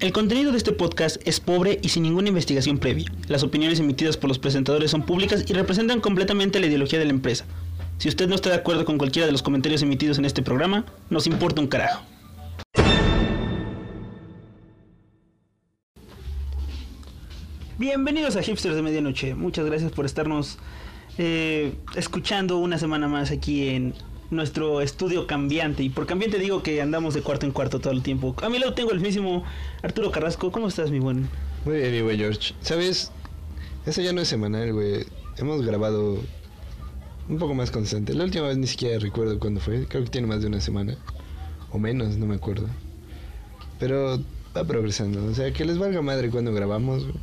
El contenido de este podcast es pobre y sin ninguna investigación previa. Las opiniones emitidas por los presentadores son públicas y representan completamente la ideología de la empresa. Si usted no está de acuerdo con cualquiera de los comentarios emitidos en este programa, nos importa un carajo. Bienvenidos a Hipsters de Medianoche. Muchas gracias por estarnos eh, escuchando una semana más aquí en nuestro estudio cambiante. Y por cambiante digo que andamos de cuarto en cuarto todo el tiempo. A mi lado tengo el mismísimo Arturo Carrasco. ¿Cómo estás, mi buen? Muy bien, mi güey George. ¿Sabes? Eso ya no es semanal, güey. Hemos grabado un poco más constante. La última vez ni siquiera recuerdo cuándo fue. Creo que tiene más de una semana. O menos, no me acuerdo. Pero va progresando. O sea, que les valga madre cuando grabamos. güey.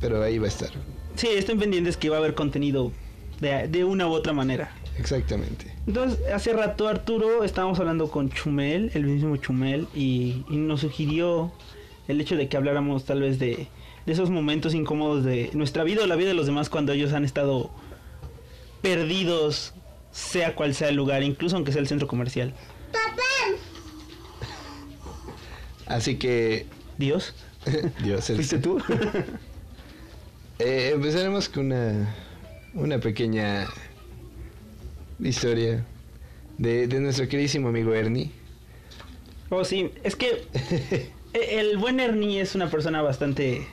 Pero ahí va a estar. Sí, estén pendientes que va a haber contenido de, de una u otra manera. Exactamente. Entonces, hace rato Arturo estábamos hablando con Chumel, el mismo Chumel, y, y nos sugirió el hecho de que habláramos tal vez de, de esos momentos incómodos de nuestra vida o la vida de los demás cuando ellos han estado perdidos, sea cual sea el lugar, incluso aunque sea el centro comercial. Así que. Dios, Dios, el- ¿fuiste tú? Eh, empezaremos con una, una pequeña historia de, de nuestro queridísimo amigo Ernie. oh, sí, es que e- el buen Ernie es una persona bastante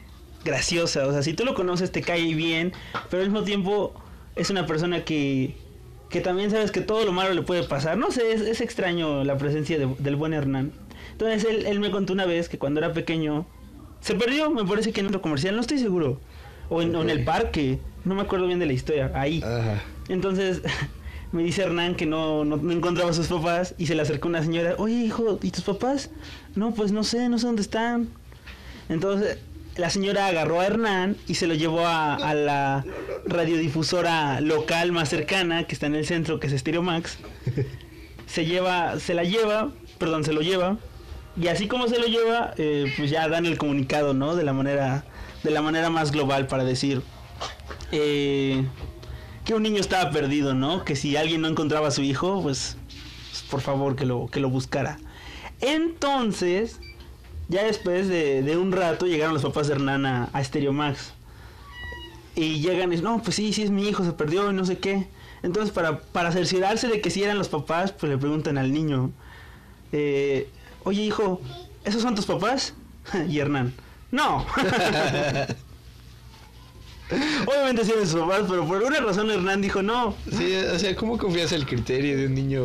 graciosa, o sea, si tú lo conoces te cae bien, pero al mismo tiempo es una persona que, que también sabes que todo lo malo le puede pasar. No sé, es, es extraño la presencia de- del buen Hernán. Entonces él, él me contó una vez que cuando era pequeño se perdió, me parece que en otro comercial, no estoy seguro. O en, o en el parque, no me acuerdo bien de la historia, ahí. Ajá. Entonces me dice Hernán que no, no, no encontraba a sus papás y se le acercó una señora, oye hijo, ¿y tus papás? No, pues no sé, no sé dónde están. Entonces la señora agarró a Hernán y se lo llevó a, a la radiodifusora local más cercana, que está en el centro, que es Stereo Max. Se lleva, se la lleva, perdón, se lo lleva. Y así como se lo lleva, eh, pues ya dan el comunicado, ¿no? De la manera, de la manera más global para decir, eh, que un niño estaba perdido, ¿no? Que si alguien no encontraba a su hijo, pues, por favor que lo, que lo buscara. Entonces, ya después de, de un rato llegaron los papás de Hernán a, a Stereo Max. Y llegan y dicen, no, pues sí, sí es mi hijo, se perdió y no sé qué. Entonces, para, para cerciorarse de que sí eran los papás, pues le preguntan al niño, eh, oye hijo, ¿esos son tus papás? y Hernán, no. Obviamente sí eran sus papás, pero por alguna razón Hernán dijo no. Sí, o sea, ¿cómo confías el criterio de un niño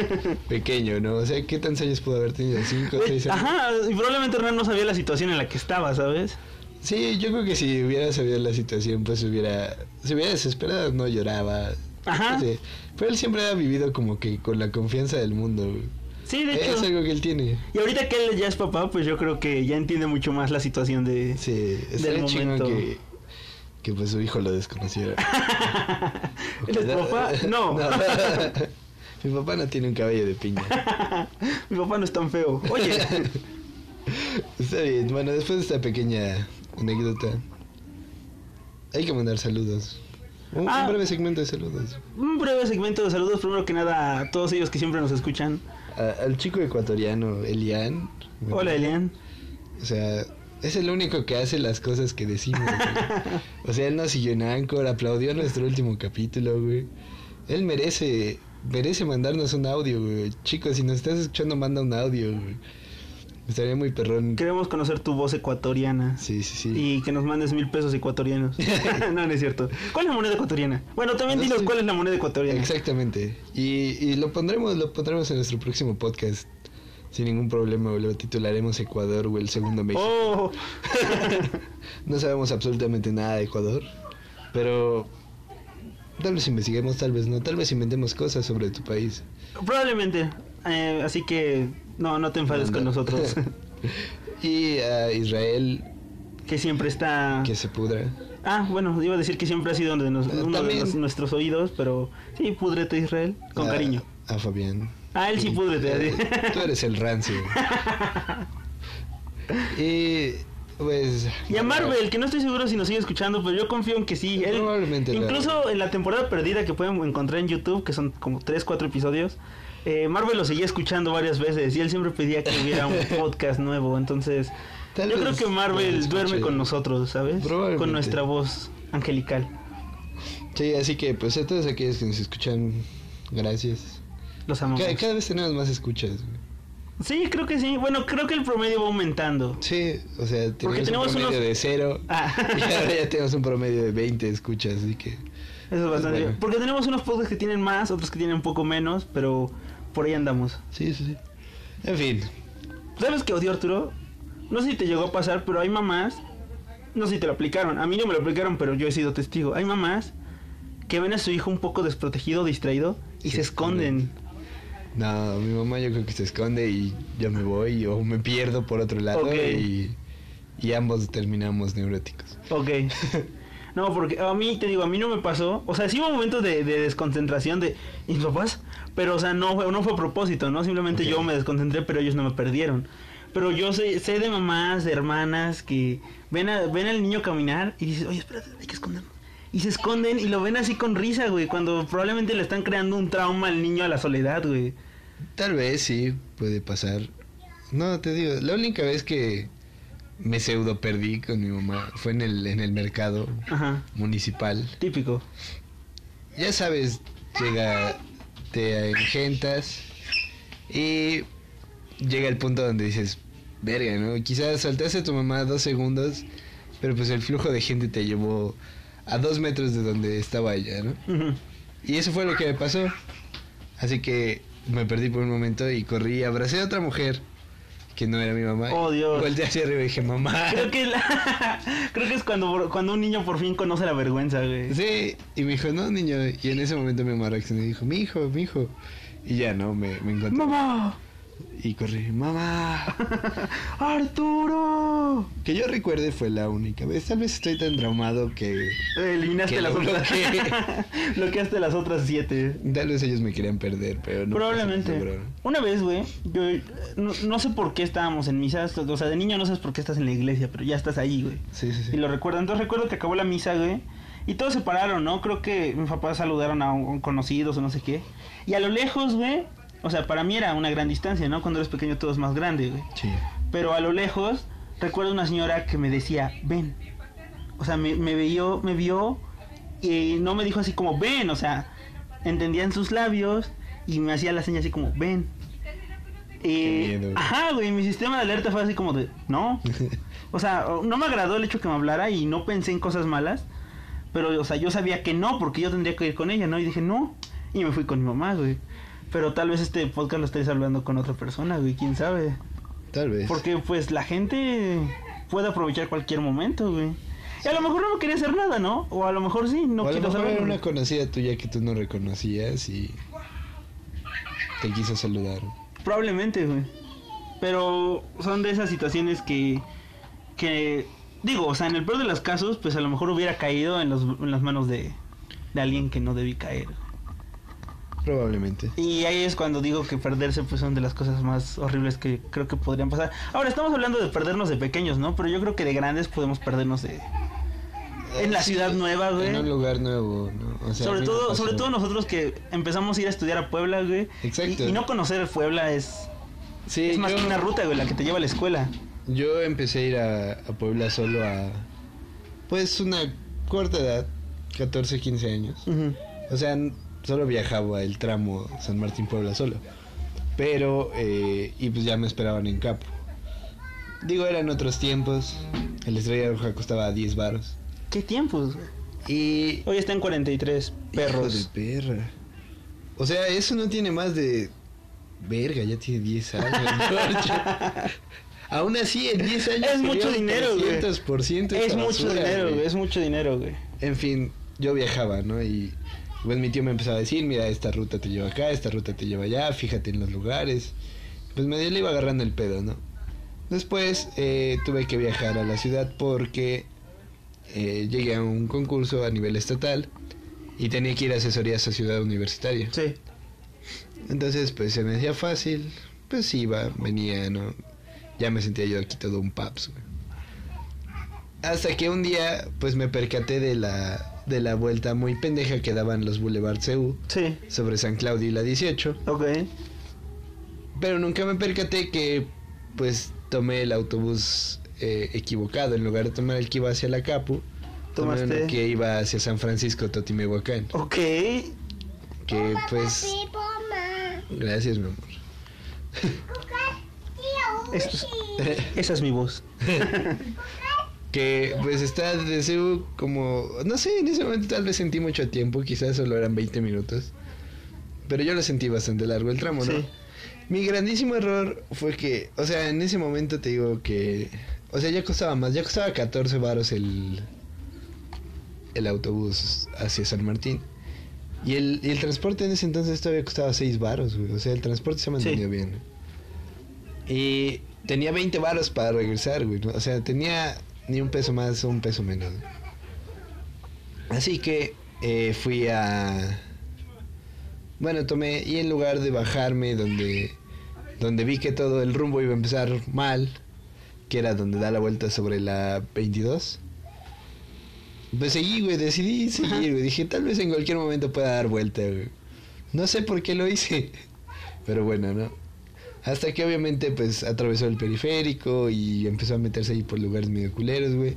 pequeño, no? O sea, ¿qué tantos años pudo haber tenido? ¿Cinco, seis años? Ajá, y probablemente Hernán no sabía la situación en la que estaba, ¿sabes? Sí, yo creo que si hubiera sabido la situación, pues hubiera... Se hubiera desesperado, no lloraba. Ajá. Sí. Pero él siempre ha vivido como que con la confianza del mundo. Sí, de hecho. Es algo que él tiene. Y ahorita que él ya es papá, pues yo creo que ya entiende mucho más la situación de... Sí, está Del momento. que, que pues su hijo lo desconociera. ¿Él es tu papá? No. Mi papá no tiene un cabello de piña. Mi papá no es tan feo. Oye, Está bien, bueno, después de esta pequeña anécdota, hay que mandar saludos. Un, un Ah. breve segmento de saludos. un breve segmento de saludos. Primero que nada a todos ellos que siempre nos escuchan. A- al chico ecuatoriano, Elian. Hola, Elian. O sea, es el único que hace las cosas que decimos. güey. O sea, él nos siguió en Anchor, aplaudió nuestro último capítulo, güey. Él merece, merece mandarnos un audio, güey. Chicos, si nos estás escuchando, manda un audio, güey. Estaría muy perrón. Queremos conocer tu voz ecuatoriana. Sí, sí, sí. Y que nos mandes mil pesos ecuatorianos. no, no es cierto. ¿Cuál es la moneda ecuatoriana? Bueno, también No dinos sé. cuál es la moneda ecuatoriana. Exactamente. Y, y lo pondremos, lo pondremos en nuestro próximo podcast. Sin ningún problema. Lo titularemos Ecuador, güey, el segundo México. Oh, No sabemos absolutamente nada de Ecuador. Pero tal vez investiguemos, tal vez no. Tal vez inventemos cosas sobre tu país. probablemente. Eh, así que no, no te enfades con nosotros. y a Israel, que siempre está. que se pudra. Ah, bueno, iba a decir que siempre ha sido de nos- uno de los- nuestros oídos, pero sí, púdrete Israel, con A- cariño. A Fabián. Ah, él sí púdrete. Tú eres el rancio. y pues... Y a Marvel, que no estoy seguro si nos sigue escuchando, pero yo confío en que sí. Él, Probablemente incluso en la temporada perdida que pueden encontrar en YouTube, que son como 3, 4 episodios, eh, Marvel lo seguía escuchando varias veces y él siempre pedía que hubiera un podcast nuevo. Entonces, Tal yo creo que Marvel duerme con nosotros, ¿sabes? Con nuestra voz angelical. Sí, así que pues a todos aquellos que nos escuchan, gracias. Los amamos. Cada, cada vez tenemos más escuchas. güey. Sí, creo que sí. Bueno, creo que el promedio va aumentando. Sí, o sea, tenemos, tenemos un promedio unos- de cero Ah. y ahora ya tenemos un promedio de 20 escuchas, así que... Eso es bastante. Bueno. Porque tenemos unos podcasts que tienen más, otros que tienen un poco menos, pero por ahí andamos. Sí, sí, sí. En fin, ¿Sabes qué odio, Arturo? No sé si te llegó a pasar, pero hay mamás. No sé si te lo aplicaron. A mí no me lo aplicaron, pero yo he sido testigo. Hay mamás que ven a su hijo un poco desprotegido, distraído y se esconden. No, mi mamá yo creo que se esconde y yo me voy o me pierdo por otro lado y, y ambos terminamos neuróticos. Ok. No, porque a mí, te digo, a mí no me pasó. O sea, sí hubo momentos de, de desconcentración de ¿y mis papás? Pero, o sea, no fue, no fue a propósito, ¿no? Simplemente yo me desconcentré, pero ellos no me perdieron. Pero yo sé, sé de mamás, de hermanas que ven, a- ven al niño caminar y dices, oye, espérate, hay que escondernos. Y se esconden y lo ven así con risa, güey, cuando probablemente le están creando un trauma al niño a la soledad, güey. Tal vez sí, puede pasar. No, te digo, la única vez que me pseudo perdí con mi mamá fue en el, en el mercado Ajá, municipal. típico. Ya sabes, llega, te engentas y llega el punto donde dices, verga, ¿no? Quizás saltaste a tu mamá dos segundos, pero pues el flujo de gente te llevó a dos metros de donde estaba ella, ¿no? Y eso fue lo que me pasó. Así que me perdí por un momento y corrí, abracé a otra mujer que no era mi mamá. Oh, Dios. Volteé hacia arriba y dije, mamá. Creo que, la- creo que es cuando, cuando un niño por fin conoce la vergüenza, güey. Sí, y me dijo, no, niño. Y en ese momento mi mamá reaccionó y dijo, mi hijo, mi hijo. Y ya, no, me, me encontré. ¡Mamá! Y corrí, mamá. ¡Arturo! Que yo recuerde fue la única vez. Tal vez estoy tan traumado que Eliminaste Que las lo otras. bloqueé. Bloqueaste las otras siete. tal vez ellos me querían perder, pero no. Probablemente. Una vez, güey, yo eh, no, no sé por qué estábamos en misa. O sea, de niño no sabes por qué estás en la iglesia, pero ya estás ahí, güey. Sí, sí, Y sí. lo recuerdo. Entonces recuerdo que acabó la misa, güey. Y todos se pararon, ¿no? Creo que mis papás saludaron a un, un conocidos o no sé qué. Y a lo lejos, güey. O sea, para mí era una gran distancia, ¿no? Cuando eres pequeño todo es más grande, güey. Sí. Pero a lo lejos, recuerdo una señora que me decía, ven. O sea, me, me vio, me vio y no me dijo así como, ven. O sea, entendía en sus labios y me hacía la seña así como, ven. Miedo. ajá, güey, mi sistema de alerta fue así como de, no. O sea, no me agradó el hecho que me hablara y no pensé en cosas malas. Pero, o sea, yo sabía que no, porque yo tendría que ir con ella, ¿no? Y dije, no. Y me fui con mi mamá, güey. Pero tal vez este podcast lo estáis hablando con otra persona, güey, quién sabe. Tal vez. Porque pues la gente puede aprovechar cualquier momento, güey. Y a lo mejor no quería hacer nada, ¿no? O a lo mejor sí, no o a lo quiero mejor saber. era una conocida tuya que tú no reconocías y te quiso saludar. Probablemente, güey. Pero son de esas situaciones que que digo, o sea, en el peor de los casos, pues a lo mejor hubiera caído en, los, en las manos de, de alguien que no debí caer. Probablemente. Y ahí es cuando digo que perderse pues son de las cosas más horribles que creo que podrían pasar. Ahora estamos hablando de perdernos de pequeños, ¿no? Pero yo creo que de grandes podemos perdernos de en la Sí, ciudad nueva, güey. En un lugar nuevo, ¿no? O sea, sobre todo, sobre todo nosotros que empezamos a ir a estudiar a Puebla, güey. Exacto. Y, y no conocer Puebla es, Sí, es más yo, que una ruta, güey, la que te lleva a la escuela. yo empecé a ir a, a Puebla solo a. Pues una corta edad, 14, 15 años. Ujú. O sea, solo viajaba el tramo San Martín Puebla solo. Pero, eh, y pues ya me esperaban en Capo. Digo, eran otros tiempos. El Estrella Roja costaba 10 varos. ¿Qué tiempos? Y. Hoy está en 43 perros. Hijo de perra. O sea, eso no tiene más de. Verga, ya tiene 10 años. Aún así, en 10 años. Es mucho dinero, güey. 300% Es mucho basura, dinero, güey. Es mucho dinero, güey. En fin, yo viajaba, ¿no? Y pues mi tío me empezaba a decir, mira, esta ruta te lleva acá, esta ruta te lleva allá, fíjate en los lugares. Pues medio le iba agarrando el pedo, ¿no? Después eh, tuve que viajar a la ciudad porque eh, llegué a un concurso a nivel estatal y tenía que ir a asesorías a ciudad universitaria. Sí. Entonces, pues se me hacía fácil, pues iba, venía, ¿no? Ya me sentía yo aquí todo un paps, güey. Hasta que un día, pues me percaté de la, de la vuelta muy pendeja que daban los Boulevard CU Sí. sobre San Claudio y la 18. Ok. Pero nunca me percaté que, pues, tomé el autobús eh, equivocado. En lugar de tomar el que iba hacia la Capu, tomé Tomaste- uno que iba hacia San Francisco, Totimehuacán. Ok. Que, pues, gracias, mi amor. Esto es- esa es mi voz. que pues está de CEU como, no sé, en ese momento tal vez sentí mucho tiempo, quizás solo eran 20 minutos, pero yo lo sentí bastante largo el tramo, ¿no? Sí. Mi grandísimo error fue que, o sea, en ese momento te digo que, o sea, ya costaba más, ya costaba 14 varos el, el autobús hacia San Martín. Y el, y el transporte en ese entonces todavía costaba 6 varos, güey. O sea, el transporte se ha mantenido Sí. bien. Y tenía 20 varos para regresar, güey. ¿no? O sea, tenía ni un peso más o un peso menos. ¿no? Así que eh, fui a... Bueno, tomé y en lugar de bajarme donde, donde vi que todo el rumbo iba a empezar mal, que era donde da la vuelta sobre la 22, pues seguí, güey, decidí seguir, güey. Dije, tal vez en cualquier momento pueda dar vuelta, güey. No sé por qué lo hice, pero bueno, ¿no? Hasta que obviamente pues atravesó el periférico y empezó a meterse ahí por lugares medio culeros, güey.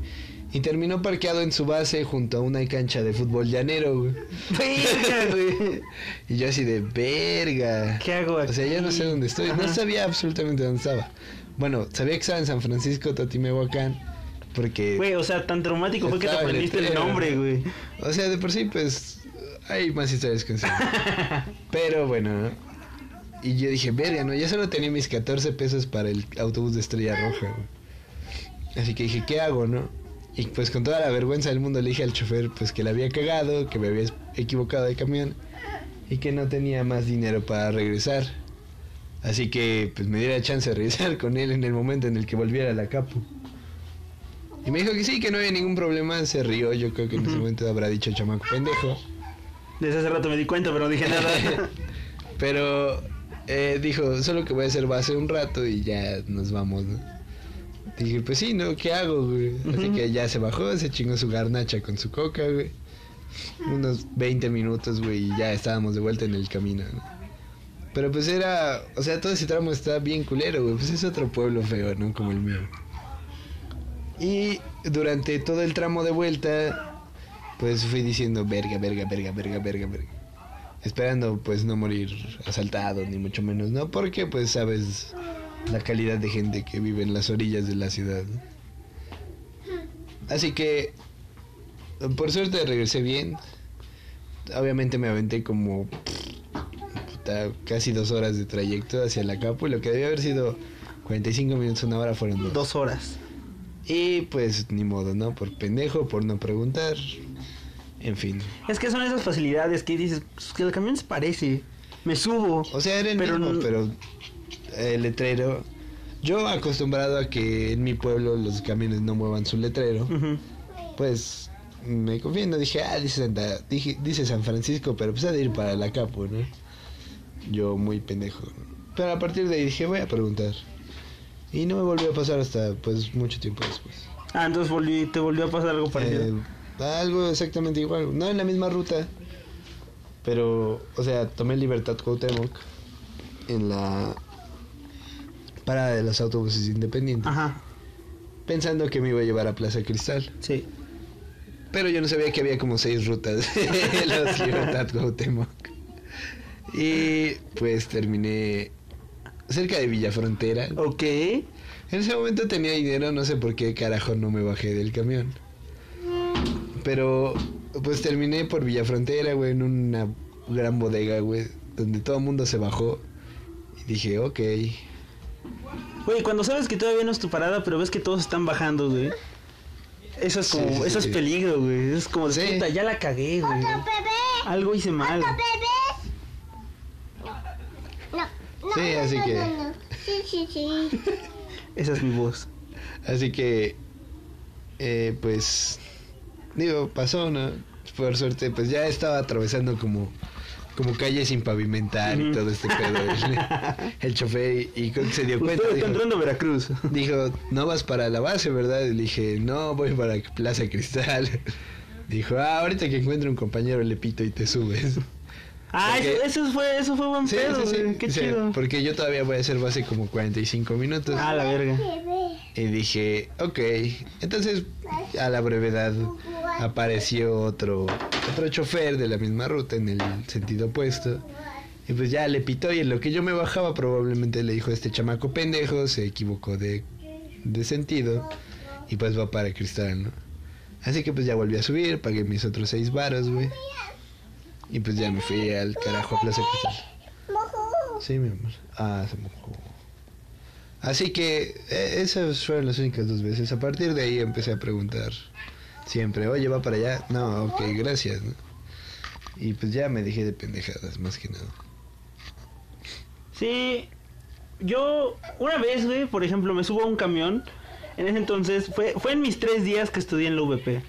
Y terminó parqueado en su base junto a una cancha de fútbol llanero, güey. Verga, güey. Y yo así de verga. ¿Qué hago aquí? O sea, ya no sé dónde estoy. No sabía absolutamente dónde estaba. Bueno, sabía que estaba en San Francisco, Totimehuacán, porque... Güey, o sea, tan traumático fue que te aprendiste el nombre, güey. O sea, de por sí, pues, hay más historias que. Pero bueno, ¿no? Y yo dije, verga, ¿no? Ya solo tenía mis 14 pesos para el autobús de Estrella Roja, güey. Así que dije, ¿qué hago, no? Y pues con toda la vergüenza del mundo le dije al chofer, pues que le había cagado, que me había equivocado de camión y que no tenía más dinero para regresar. Así que pues me diera chance de regresar con él en el momento en el que volviera a la capu. Y me dijo que sí, que no había ningún problema, se rió, yo creo que en ese momento habrá dicho chamaco pendejo. Desde hace rato me di cuenta, pero no dije nada. Pero eh, dijo, solo que voy a hacer base un rato y ya nos vamos, ¿no? Dije, pues sí, ¿no? ¿Qué hago, güey? Así que ya se bajó, se chingó su garnacha con su coca, güey. Unos 20 minutos, güey, y ya estábamos de vuelta en el camino, ¿no? Pero pues era, o sea, todo ese tramo está bien culero, güey. Pues es otro pueblo feo, ¿no? Como el mío. Y durante todo el tramo de vuelta, pues fui diciendo, verga, verga, verga, verga, verga, verga esperando pues no morir asaltado ni mucho menos, ¿no? Porque pues sabes la calidad de gente que vive en las orillas de la ciudad. ¿no? Así que por suerte regresé bien. Obviamente me aventé como puta, casi dos horas de trayecto hacia la capo y lo que debía haber sido 45 minutos, una hora fueron dos. Dos horas. Y pues ni modo, ¿no? Por pendejo, por no preguntar. En fin. Es que son esas facilidades que dices, pues, que el camión se parece. Me subo. O sea, era el Pero mismo, no- pero el letrero. Yo acostumbrado a que en mi pueblo los camiones no muevan su letrero, pues me confié, no dije, ah, dice, Santa- dije- dice San Francisco, pero pues ha de ir para la Capo, ¿no? Yo muy pendejo. Pero a partir de ahí dije, voy a preguntar. Y no me volvió a pasar hasta pues mucho tiempo después. Ah, entonces volví, te volvió a pasar algo parecido. Eh, algo exactamente igual, no en la misma ruta, pero, o sea, tomé Libertad Cuauhtémoc en la parada de los autobuses independientes, Ajá, pensando que me iba a llevar a Plaza Cristal, sí. pero yo no sabía que había como seis rutas de los Libertad Cuauhtémoc. Y pues terminé cerca de Villa Frontera. Ok. En ese momento tenía dinero, no sé por qué carajo no me bajé del camión. Pero pues terminé por Villa Frontera, güey, en una gran bodega, güey, donde todo el mundo se bajó. Y dije, ok. Güey, cuando sabes que todavía no es tu parada, pero ves que todos están bajando, güey. Eso es como, sí, eso sí. es peligro, güey. Es como, de, Sí. puta, ya la cagué, güey. Algo hice mal. Sí, así que- Sí, sí, sí. Esa es mi voz. Así que, eh, pues, digo, pasó, ¿no? Por suerte, pues ya estaba atravesando como, como calles sin pavimentar y todo este pedo. El, el chofer y, y se dio cuenta. Usted está dijo, entrando a Veracruz. Dijo, no vas para la base, ¿verdad? Y le dije, no, voy para Plaza Cristal. Dijo, ah, ahorita que encuentre un compañero le pito y te subes. Ah, Porque- eso, eso fue, eso fue buen Sí, pedo, sí, sí. Qué chido. Porque yo todavía voy a hacer base como 45 minutos. Ah, la verga. Y dije, ok. Entonces, a la brevedad, apareció otro, otro chofer de la misma ruta en el sentido opuesto. Y pues ya le pitó y en lo que yo me bajaba probablemente le dijo este chamaco pendejo, se equivocó de, de sentido y pues va para Cristal, ¿no? Así que pues ya volví a subir, pagué mis otros seis varos, güey. Y pues ya me fui al carajo a Plaza Cristal. Sí, mi amor. Ah, se mojó. Así que eh, esas fueron las únicas dos veces. A partir de ahí empecé a preguntar siempre, oye, va para allá. No, ok, gracias. ¿no? Y pues ya me dejé de pendejadas, más que nada. Sí, yo una vez, güey, por ejemplo, me subo a un camión. En ese entonces, fue, fue en mis tres días que estudié en la VP.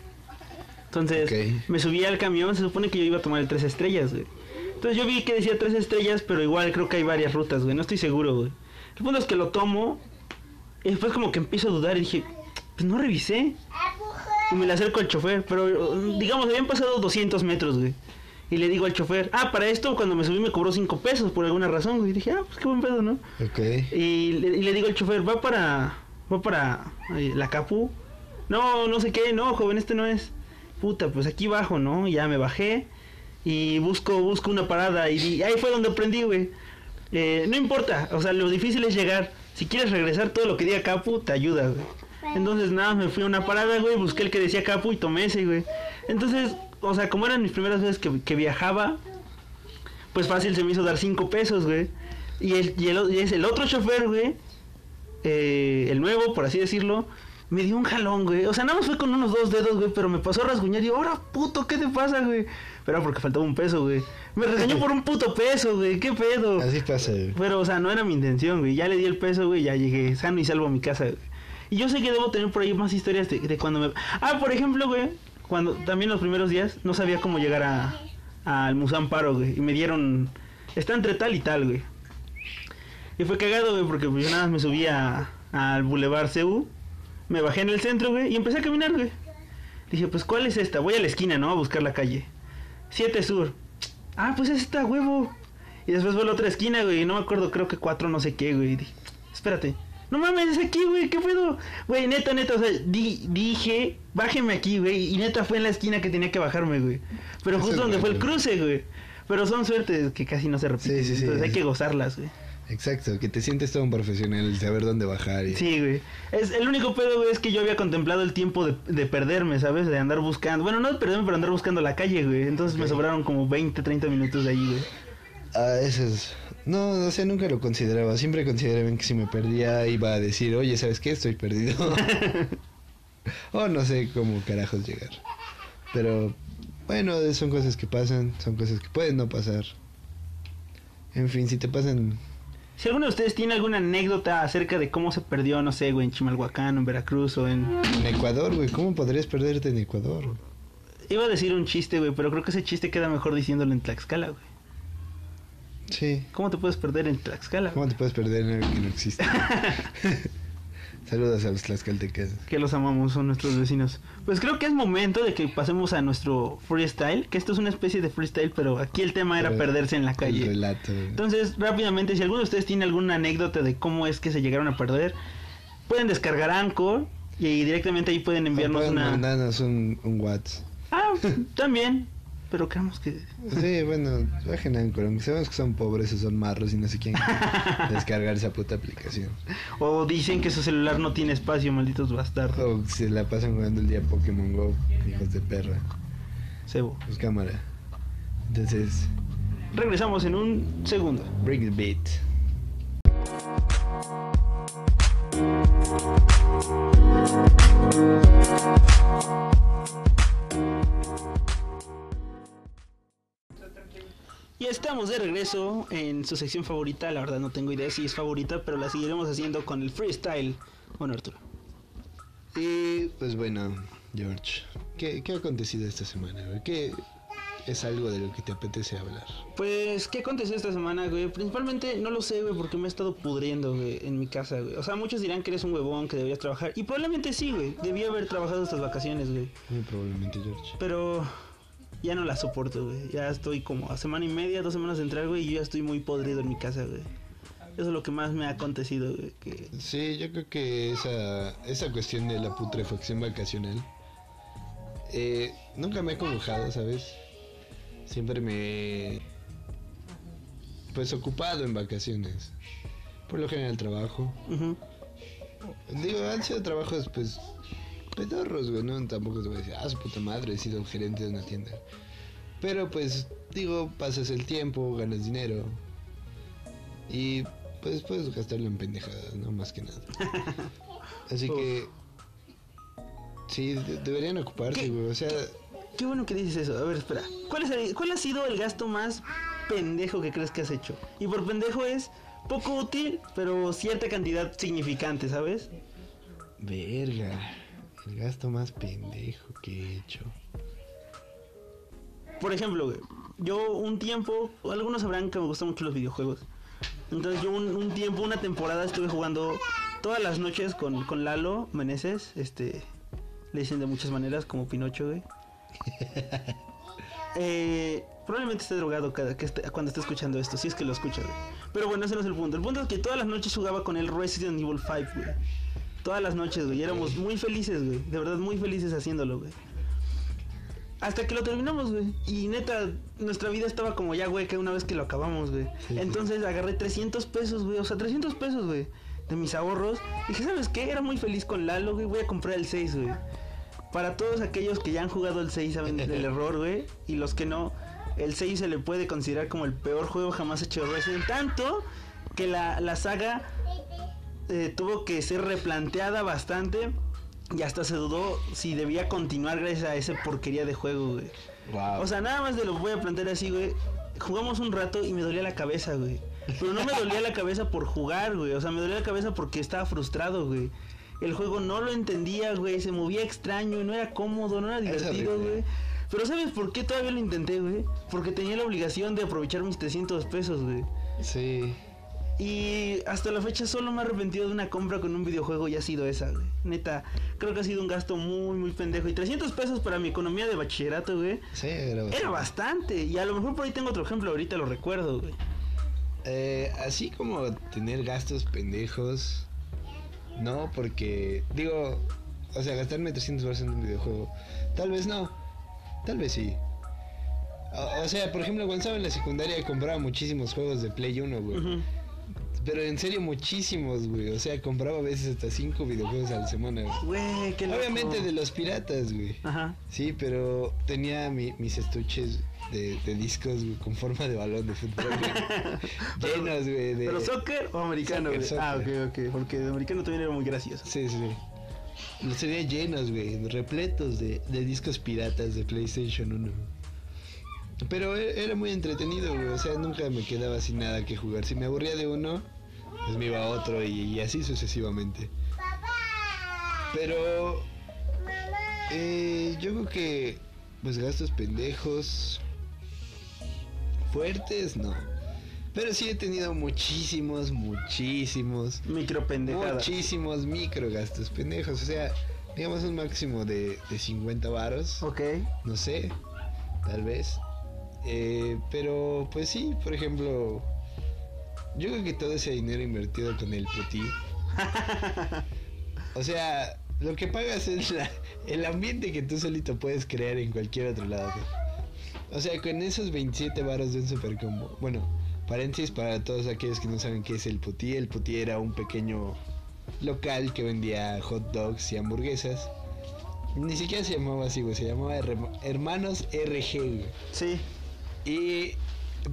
Entonces, me subí al camión, se supone que yo iba a tomar el tres estrellas, güey. Entonces yo vi que decía tres estrellas, pero igual creo que hay varias rutas, güey, no estoy seguro, güey. El punto es que lo tomo y después como que empiezo a dudar y dije, pues no revisé. Y me le acerco al chofer, pero digamos, habían pasado 200 metros, güey. Y le digo al chofer, ah, para esto cuando me subí me cobró 5 pesos por alguna razón, güey. Y dije, ah, pues qué buen pedo, ¿no? Ok. Y le, y le digo al chofer, va para, va para eh, la Capu. No, no sé qué, no, joven, este no es. Puta, pues aquí bajo, ¿no? Y ya me bajé y busco, busco una parada y di- ahí fue donde aprendí, güey. Eh, no importa, o sea, lo difícil es llegar. Si quieres regresar, todo lo que diga Capu te ayuda, güey. Entonces, nada, me fui a una parada, güey, busqué el que decía Capu y tomé ese, güey. Entonces, o sea, como eran mis primeras veces que, que viajaba, pues fácil se me hizo dar cinco pesos, güey. Y, el, y, el, y es el otro chofer, güey, eh, el nuevo, por así decirlo, me dio un jalón, güey. O sea, nada más fue con unos dos dedos, güey, pero me pasó a rasguñar y ahora, puto, ¿qué te pasa, güey? Pero era porque faltaba un peso, güey. Me regañó por un puto peso, güey, ¿qué pedo? Así pasa. güey. Pero, o sea, no era mi intención, güey. Ya le di el peso, güey, ya llegué sano y salvo a mi casa, güey. Y yo sé que debo tener por ahí más historias de, de cuando me... Ah, por ejemplo, güey, cuando también los primeros días no sabía cómo llegar a al Musán Paro, güey. Y me dieron... Está entre tal y tal, güey. Y fue cagado, güey, porque pues, yo nada más me subí a- al Boulevard CU. Me bajé en el centro, güey, y empecé a caminar, güey. Dije, pues, ¿cuál es esta? Voy a la esquina, ¿no? A buscar la calle. 7 Sur. Ah, pues es esta, huevo. Y después fue a la otra esquina, güey. No me acuerdo, creo que 4 no sé qué, güey. Dije, espérate. No mames, es aquí, güey. ¿Qué pedo? Güey, neta, neta. O sea, di- dije, bájeme aquí, güey. Y neta fue en la esquina que tenía que bajarme, güey. Pero justo donde fue el cruce, güey. Pero son suertes que casi no se repiten. Sí, sí, sí. Entonces hay que gozarlas, güey. Exacto, que te sientes todo un profesional, el saber dónde bajar. Y... Sí, güey. Es, el único pedo, güey, es que yo había contemplado el tiempo de, de perderme, ¿sabes? De andar buscando. Bueno, no de perderme, pero andar buscando la calle, güey. Entonces me sobraron como 20, 30 minutos de ahí, güey. Ah, eso es... No, o sea, nunca lo consideraba. Siempre consideraba que si me perdía iba a decir, oye, ¿sabes qué? Estoy perdido. o no sé cómo carajos llegar. Pero, bueno, son cosas que pasan, son cosas que pueden no pasar. En fin, si te pasan... Si alguno de ustedes tiene alguna anécdota acerca de cómo se perdió, no sé, güey, en Chimalhuacán, en Veracruz, o en... En Ecuador, güey, ¿cómo podrías perderte en Ecuador? Iba a decir un chiste, güey, pero creo que ese chiste queda mejor diciéndolo en Tlaxcala, güey. Sí. ¿Cómo te puedes perder en Tlaxcala? ¿Cómo güey? te puedes perder en algo que no existe? Saludos a los tlaxcaltecas. Que los amamos, son nuestros vecinos. Pues creo que es momento de que pasemos a nuestro freestyle, que esto es una especie de freestyle, pero aquí el tema era Pero perderse en la El calle. relato. Entonces, rápidamente, si alguno de ustedes tiene alguna anécdota de cómo es que se llegaron a perder, pueden descargar Anchor y directamente ahí pueden enviarnos O pueden una... mandarnos un, un WhatsApp. Ah, también. Pero creemos que... Sí, bueno, bajen Anchor, aunque sabemos que son pobres o son marros y no sé quién descargar esa puta aplicación. O dicen que su celular no tiene espacio, malditos bastardos. O se la pasan jugando el día Pokémon Go, hijos de perra. Sebo. Pues cámara. Entonces, Regresamos en un segundo. bring the beat. Y estamos de regreso en su sección favorita. La verdad no tengo idea si es favorita, pero la seguiremos haciendo con el freestyle. Bueno, Arturo. Y pues bueno, George, ¿qué, qué ha acontecido esta semana? ¿Qué es algo de lo que te apetece hablar? Pues, ¿qué aconteció esta semana, güey? Principalmente no lo sé, güey, porque me he estado pudriendo, güey, en mi casa, güey. O sea, muchos dirán que eres un huevón, que deberías trabajar. Y probablemente sí, güey. Debí haber trabajado estas vacaciones, güey. Muy probablemente, George. Pero Ya no la soporto, güey. Ya estoy como a semana y media, dos semanas de entrar, güey, y yo ya estoy muy podrido en mi casa, güey. Eso es lo que más me ha acontecido, güey. Que... Sí, yo creo que esa, esa cuestión de la putrefacción vacacional eh, nunca me ha conjugado, ¿sabes? Siempre me... he, Pues ocupado en vacaciones. Por lo general trabajo. Digo, han sido trabajos pues pedorros, güey, ¿no? Tampoco te voy a decir, ah, su puta madre, he sido gerente de una tienda. Pero pues, digo, pasas el tiempo, ganas dinero. Y pues puedes gastarlo en pendejadas, ¿no? Más que nada. Así que... Sí, de- deberían ocuparse, güey. O sea, Qué bueno que dices eso. A ver, espera. ¿Cuál, es el- ¿Cuál ha sido el gasto más pendejo que crees que has hecho? Y por pendejo es poco útil, pero cierta cantidad significante, ¿sabes? verga. El gasto más pendejo que he hecho. Por ejemplo, yo un tiempo, algunos sabrán que me gustan mucho los videojuegos. Entonces yo un, un tiempo, una temporada estuve jugando todas las noches con, con Lalo Meneses, este, le dicen de muchas maneras como Pinocho, güey. Eh, probablemente esté drogado cada, que esté- cuando esté escuchando esto, si es que lo escucha, güey. Pero bueno, ese no es el punto. El punto es que todas las noches jugaba con él Resident Evil 5, güey. Todas las noches, güey. Éramos muy felices, güey. De verdad, muy felices haciéndolo, güey. Hasta que lo terminamos, güey. Y neta, nuestra vida estaba como ya, güey, que una vez que lo acabamos, güey. Sí, sí. Entonces agarré 300 pesos, güey. O sea, 300 pesos, güey. De mis ahorros. Y dije, ¿sabes qué? Era muy feliz con Lalo, güey. Voy a comprar el 6, güey. Para todos aquellos que ya han jugado el 6 saben del error, güey. Y los que no, el 6 se le puede considerar como el peor juego jamás hecho de Resident. Tanto que la, la saga eh, tuvo que ser replanteada bastante. Y hasta se dudó si debía continuar gracias a esa porquería de juego, güey. Wow. O sea, nada más de lo voy a plantear así, güey. Jugamos un rato y me dolía la cabeza, güey. Pero no me dolía la cabeza por jugar, güey. O sea, me dolía la cabeza porque estaba frustrado, güey. El juego no lo entendía, güey. Se movía extraño, no era cómodo, no era divertido, güey. Pero ¿sabes por qué todavía lo intenté, güey? Porque tenía la obligación de aprovechar mis 300 pesos, güey. sí. Y hasta la fecha solo me he arrepentido de una compra con un videojuego y ha sido esa, güey. Neta, creo que ha sido un gasto muy, muy pendejo. Y 300 pesos para mi economía de bachillerato, güey. Sí, era bastante. Era bastante. Y a lo mejor por ahí tengo otro ejemplo, ahorita lo recuerdo, güey. Eh, así como tener gastos pendejos, no, porque digo, o sea, gastarme 300 dólares en un videojuego, tal vez no, tal vez sí. O, o sea, por ejemplo, cuando estaba en la secundaria compraba muchísimos juegos de Play 1, güey. Pero en serio, muchísimos, güey. O sea, compraba a veces hasta 5 videojuegos a la semana, güey. Güey, qué loco. Obviamente de los piratas, güey. Ajá. Sí, pero tenía mi- mis estuches de, de discos güey, con forma de balón de fútbol. güey. Llenos, güey. De... ¿Pero soccer o americano, Soccer, güey? Ah, ok, ok. Porque de americano también era muy gracioso. Sí, sí. Los tenía llenos, güey. Repletos de, de discos piratas de PlayStation 1. Pero e- era muy entretenido, güey. O sea, nunca me quedaba sin nada que jugar. Si me aburría de uno, pues me iba a otro y, y así sucesivamente. Pero eh, yo creo que pues gastos pendejos fuertes no. Pero sí he tenido muchísimos, muchísimos, Micro pendejadas. muchísimos micro gastos pendejos. O sea, digamos un máximo de, de 50 varos. Ok. No sé, tal vez. Eh, pero pues sí, por ejemplo, yo creo que todo ese dinero invertido con el puti. o sea, lo que pagas es la- el ambiente que tú solito puedes crear en cualquier otro lado. O sea, con esos 27 varos de un super combo. Bueno, paréntesis para todos aquellos que no saben qué es el puti. El puti era un pequeño local que vendía hot dogs y hamburguesas. Ni siquiera se llamaba así, güey. Se llamaba Herma- Hermanos RG. Sí. Y.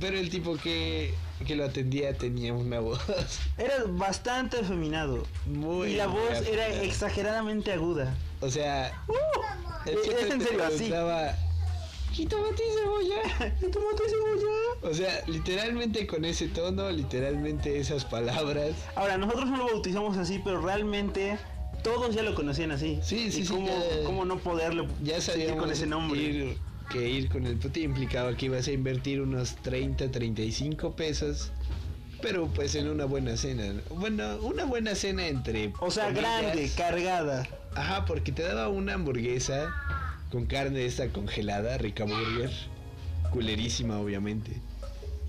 Pero el tipo que, que lo atendía tenía una voz Era bastante afeminado. muy. y la voz era exageradamente aguda. O sea. el Es- tipo es en te serio, así. preguntaba, Jitomate y cebolla. Jitomate y cebolla. O sea, literalmente con ese tono, literalmente esas palabras. Ahora, nosotros no lo bautizamos así, pero realmente todos ya lo conocían así. Sí, sí, ¿Y sí, cómo, ya- cómo no poderle Ya sabíamos con ese nombre? ir- que ir con el puti implicaba que ibas a invertir unos 30, 35 pesos. Pero pues en una buena cena. ¿no? Bueno, una buena cena entre. O sea, comillas. grande, cargada. Ajá, porque te daba una hamburguesa con carne esta congelada, rica burger, culerísima obviamente.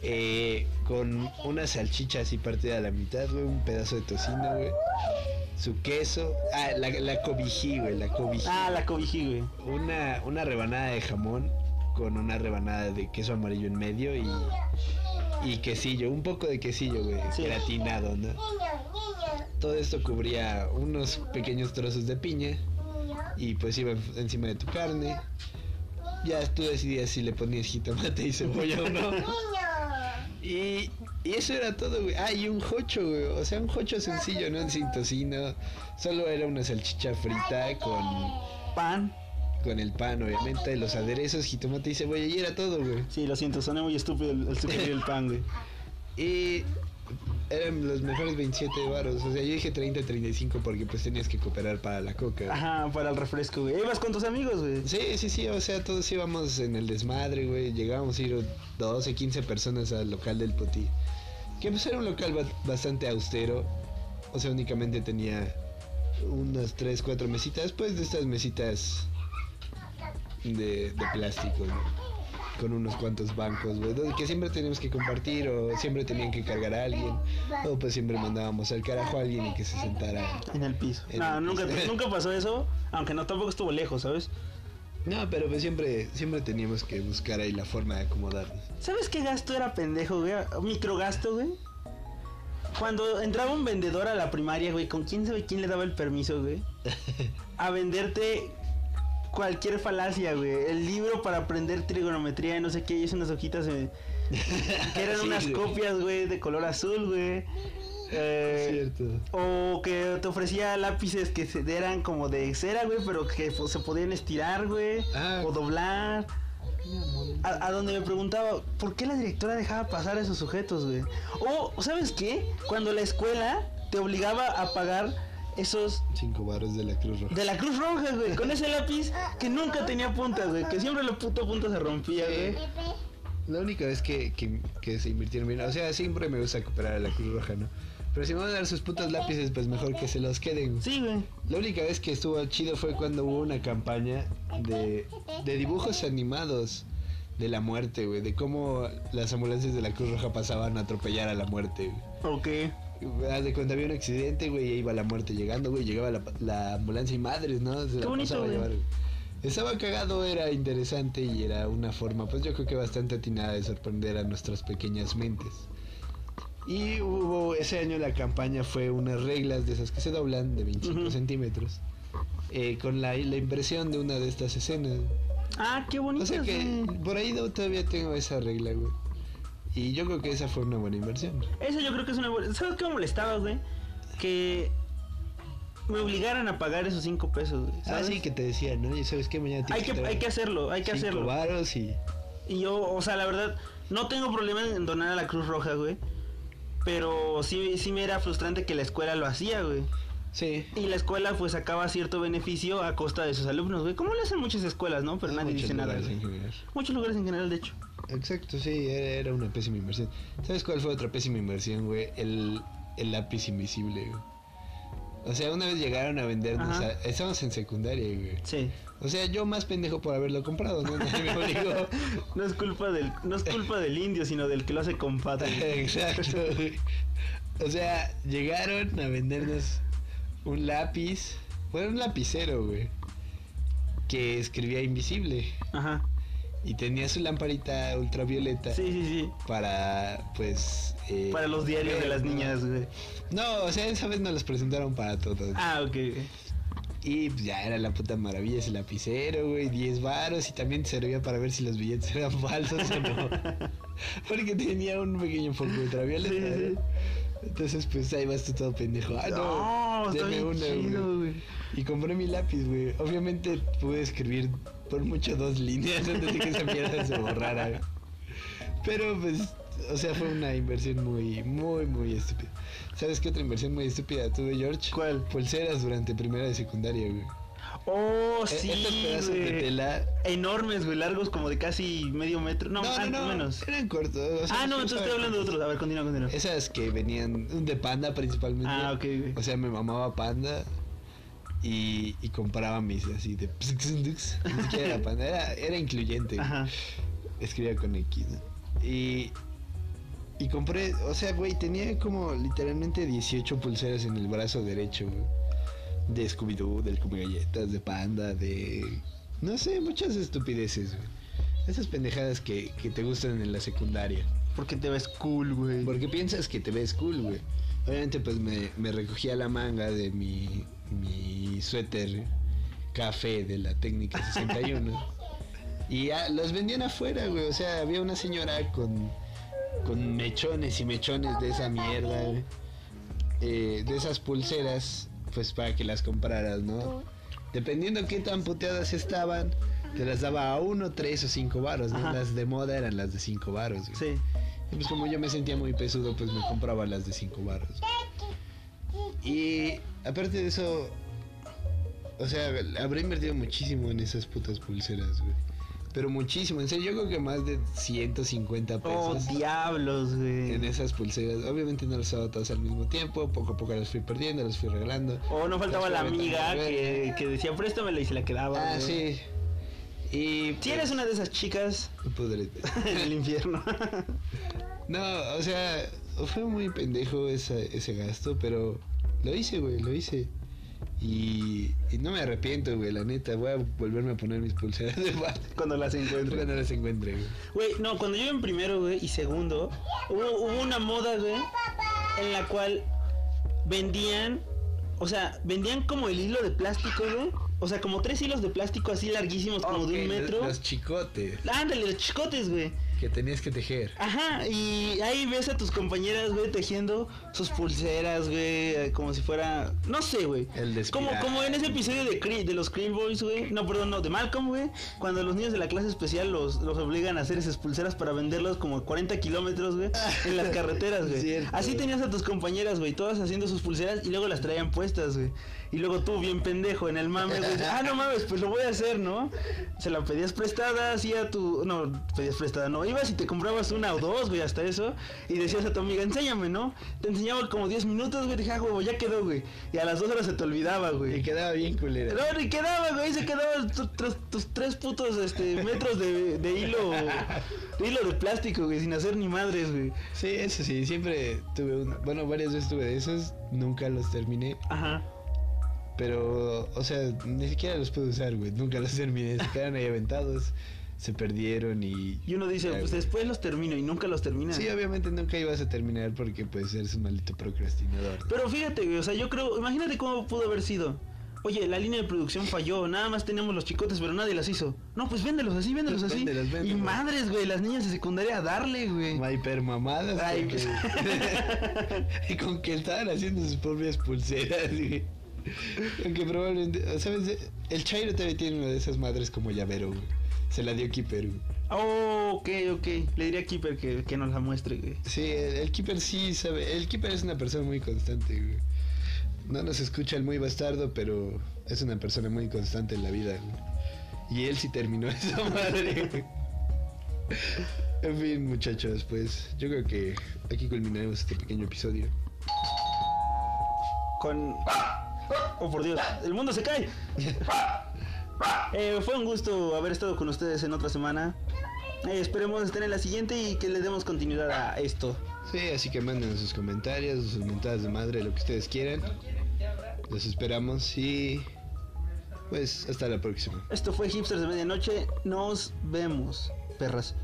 Eh, con una salchicha así partida a la mitad, güey, un pedazo de tocino, güey. Su queso, ah, la, la cobijí, güey, la cobijí. Ah, la cobijí, güey. Una, una rebanada de jamón con una rebanada de queso amarillo en medio y, y quesillo, un poco de quesillo, güey, Sí. gratinado, ¿no? Todo esto cubría unos pequeños trozos de piña y pues iba en- encima de tu carne. Ya tú decidías si le ponías jitomate y cebolla o no. Y, y eso era todo, güey. Ah, y un jocho, güey. O sea, un jocho sencillo, ¿no? Sin tocino. Solo era una salchicha frita con, Pan. con el pan, obviamente, los aderezos, jitomate y cebolla. Y era todo, güey. Sí, lo siento, soné muy estúpido el, el el pan, güey. Y eran los mejores 27 varos. O sea, yo dije 30, 35 porque pues tenías que cooperar para la coca. Ajá, para el refresco, güey. Ibas con tus amigos, güey. Sí, sí, sí, o sea, todos íbamos en el desmadre, güey. Llegábamos a ir 12, 15 personas al local del Poti. Que pues era un local ba- bastante austero. O sea, únicamente tenía unas 3, 4 mesitas. Pues de estas mesitas de, de plástico, ¿no? Con unos cuantos bancos, güey. Que siempre teníamos que compartir o siempre tenían que cargar a alguien. O pues siempre mandábamos al carajo a alguien y que se sentara. En el piso. En no, el nunca, piso. nunca pasó eso, aunque no tampoco estuvo lejos, ¿sabes? No, pero pues siempre, siempre teníamos que buscar ahí la forma de acomodarnos. ¿Sabes qué gasto era pendejo, güey? Microgasto, güey. Cuando entraba un vendedor a la primaria, güey, ¿con quién sabe quién le daba el permiso, güey? A venderte cualquier falacia, güey. El libro para aprender trigonometría y no sé qué, y es unas hojitas eh, que eran Sí, unas güey. copias, güey, de color azul, güey. Eh, Cierto. o que te ofrecía lápices que eran como de cera, güey, pero que se podían estirar, güey. Ah. O doblar. A, a donde me preguntaba, ¿por qué la directora dejaba pasar a esos sujetos, güey? O, ¿sabes qué? Cuando la escuela te obligaba a pagar esos Cinco varos de la Cruz Roja. de la Cruz Roja, güey, con ese lápiz que nunca tenía punta, güey, que siempre la puta punta se rompía, güey. La única vez que, que, que se invirtieron bien, o sea, siempre me gusta cooperar a la Cruz Roja, ¿no? Pero si me van a dar sus putos lápices, pues mejor que se los queden. Sí, güey. La única vez que estuvo chido fue cuando hubo una campaña de, de dibujos animados de la muerte, güey. De cómo las ambulancias de la Cruz Roja pasaban a atropellar a la muerte, güey. Ok. Haz de cuando había un accidente, güey, y iba la muerte llegando, güey, llegaba la, la ambulancia y madres, ¿no? Se Qué la bonito, güey. llevar. Estaba cagado, era interesante y era una forma, pues yo creo que bastante atinada de sorprender a nuestras pequeñas mentes. Y hubo, ese año la campaña fue unas reglas de esas que se doblan de 25 Ujú. centímetros, eh, con la, la impresión de una de estas escenas. Ah, qué bonito. O sea que güey. por ahí todavía tengo esa regla, güey. Y yo creo que esa fue una buena inversión. Eso yo creo que es una buena... ¿Sabes qué me molestaba, güey? Que me obligaran a pagar esos cinco pesos, güey. Ah, sí, que te decía, ¿no? Y sabes que mañana Hay que, quitar hay que hacerlo, hay que cinco hacerlo. varos y... Y yo, o sea, la verdad, no tengo problema en donar a la Cruz Roja, güey. Pero sí, sí me era frustrante que la escuela lo hacía, güey. Sí. Y la escuela pues sacaba cierto beneficio a costa de sus alumnos, güey. Como lo hacen muchas escuelas, ¿no? Pero En nadie dice nada. lugares güey. en general. Muchos lugares en general, de hecho. Exacto, sí, era, una pésima inversión. ¿Sabes cuál fue otra pésima inversión, güey? El, el lápiz invisible, güey. O sea, una vez llegaron a vendernos... Ajá. a- estábamos en secundaria, güey. Sí. O sea, yo más pendejo por haberlo comprado, ¿no? Me. No es culpa del, no es culpa del indio, sino del que lo hace güey. Exacto, güey. O sea, llegaron a vendernos un lápiz. Bueno, un lapicero, güey. Que escribía invisible. Ajá. Y tenía su lamparita ultravioleta. Sí, sí, sí. Para, pues. eh, Para los diarios de las niñas, güey. No, o sea, esa vez nos los presentaron para todos. Ah, ok. Y pues, ya era la puta maravilla ese lapicero, güey. 10 varos y también servía para ver si los billetes eran falsos o no. Porque tenía un pequeño foco ultravioleta. Sí, sí. Entonces, pues ahí vas tú todo pendejo. Ah, no, No, deme una, chido, güey. güey. Y compré mi lápiz, güey. Obviamente pude escribir por mucho dos líneas antes de que esa mierda se borrara. Pero pues, o sea, fue una inversión muy, muy, muy estúpida. ¿Sabes qué otra inversión muy estúpida tuve, George? ¿Cuál? Pulseras durante primera de secundaria, güey. Oh, E- sí, Estos pedazos de tela. Enormes, güey, largos como de casi medio metro. No, No, no, no, menos. Eran cortos. o sea, Ah, no, entonces estoy hablando de otros. A ver, continúa, continúa. Esas que venían de panda principalmente. Ah, ok, güey. O sea, me mamaba panda. Y, y compraba mis así de... Ni siquiera era panda, era, era incluyente. Ajá. Escribía con X, ¿no? Y, y compré, o sea, güey, tenía como literalmente 18 pulseras en el brazo derecho, güey. De Scooby-Doo, del Galletas, de Panda, de... No sé, muchas estupideces, güey. Esas pendejadas que, que te gustan en la secundaria. Porque te ves cool, güey. Porque piensas que te ves cool, güey. Obviamente, pues me, me recogía la manga de mi, mi suéter café de la técnica 61. y ya los vendían afuera, güey. O sea, había una señora con, con mechones y mechones de esa mierda, güey. Eh, de esas pulseras, pues para que las compraras, ¿no? Dependiendo qué tan puteadas estaban, te las daba a uno, tres o cinco varos, ¿no? Ajá. Las de moda eran las de cinco varos. Sí. Y pues como yo me sentía muy pesudo, pues me compraba las de 5 barros. Y aparte de eso, o sea, habré invertido muchísimo en esas putas pulseras, güey. Pero muchísimo, en serio, yo creo que más de 150 Oh, pesos diablos, güey. en esas pulseras. Obviamente no las usaba todas al mismo tiempo, poco a poco las fui perdiendo, las fui regalando. O no faltaba la amiga que, que decía, préstamela y se la quedaba. Ah, güey. sí. Y Si eres una de esas chicas Pudrete. en el infierno. No, o sea, fue muy pendejo esa- ese gasto, pero lo hice, güey, lo hice. Y, y no me arrepiento, güey, la neta. Voy a volverme a poner mis pulseras de bar. cuando las encuentro. Cuando las encuentre, güey. Güey, no, cuando yo en primero, güey, y segundo, hubo, hubo una moda, güey, en la cual vendían, o sea, vendían como el hilo de plástico, güey. O sea, como tres hilos de plástico así larguísimos, como de un metro. Los chicotes Ándale, los chicotes, güey. que tenías que tejer. Ajá, y ahí ves a tus compañeras, güey, tejiendo sus pulseras, güey, como si fuera, no sé, güey. Como, como en ese episodio de, Cre- de los Cream Boys, güey. No, perdón, no, de Malcolm, güey. Cuando los niños de la clase especial los, los obligan a hacer esas pulseras para venderlos como a 40 kilómetros, güey, en las carreteras, güey. Así tenías a tus compañeras, güey, todas haciendo sus pulseras y luego las traían puestas, güey. Y luego tú, bien pendejo, en el mame, güey, ah, no mames, pues lo voy a hacer, ¿no? Se la pedías prestada, hacía tu. No, pedías prestada, no. Ibas y te comprabas una o dos, güey, hasta eso. Y decías a tu amiga, enséñame, ¿no? Te enseñaba como 10 minutos, güey, dije, ah, huevo, ya quedó, güey. Y a las dos horas se te olvidaba, Y güey. quedaba bien culera. No, ni quedaba, güey, se quedaban tu- tus, tus tres putos este, metros de, de hilo. De hilo de plástico, güey, sin hacer ni madres, güey. Sí, eso sí, siempre tuve un... Bueno, varias veces tuve de esos, nunca los terminé. Ajá. Pero, o sea, ni siquiera los pude usar, güey. Nunca los terminé. Se quedaron ahí aventados, se perdieron y... Y uno dice, pues después los termino y nunca los termina. Sí, obviamente nunca ibas a terminar porque pues eres un maldito procrastinador. Pero fíjate, güey, o sea, yo creo, imagínate cómo pudo haber sido. Oye, la línea de producción falló, nada más teníamos los chicotes, pero nadie las hizo. No, pues véndelos así, véndelos así. Véndelos, véndelos. Y madres, güey, las niñas de secundaria a darle, güey. Hyper mamadas. Ay, con que- y con que estaban haciendo sus propias pulseras, güey. Aunque probablemente, ¿sabes? El Chairo todavía tiene una de esas madres como llavero, güey. Se la dio Keeper, güey. Oh, ok, ok. Le diría a Keeper que, que nos la muestre, güey. Sí, el, el Keeper sí sabe. El Keeper es una persona muy constante, güey. No nos escucha el muy bastardo, pero es una persona muy constante en la vida, güey. Y él sí terminó esa madre, güey. En fin, muchachos, pues yo creo que aquí culminaremos este pequeño episodio. Con... Oh, por Dios, el mundo se cae. Eh, fue un gusto haber estado con ustedes en otra semana. Eh, esperemos estar en la siguiente y que le demos continuidad a esto. Sí, así que manden sus comentarios, sus mentadas de madre, lo que ustedes quieran. Los esperamos y pues hasta la próxima. Esto fue Hipsters de Medianoche. Nos vemos, perras.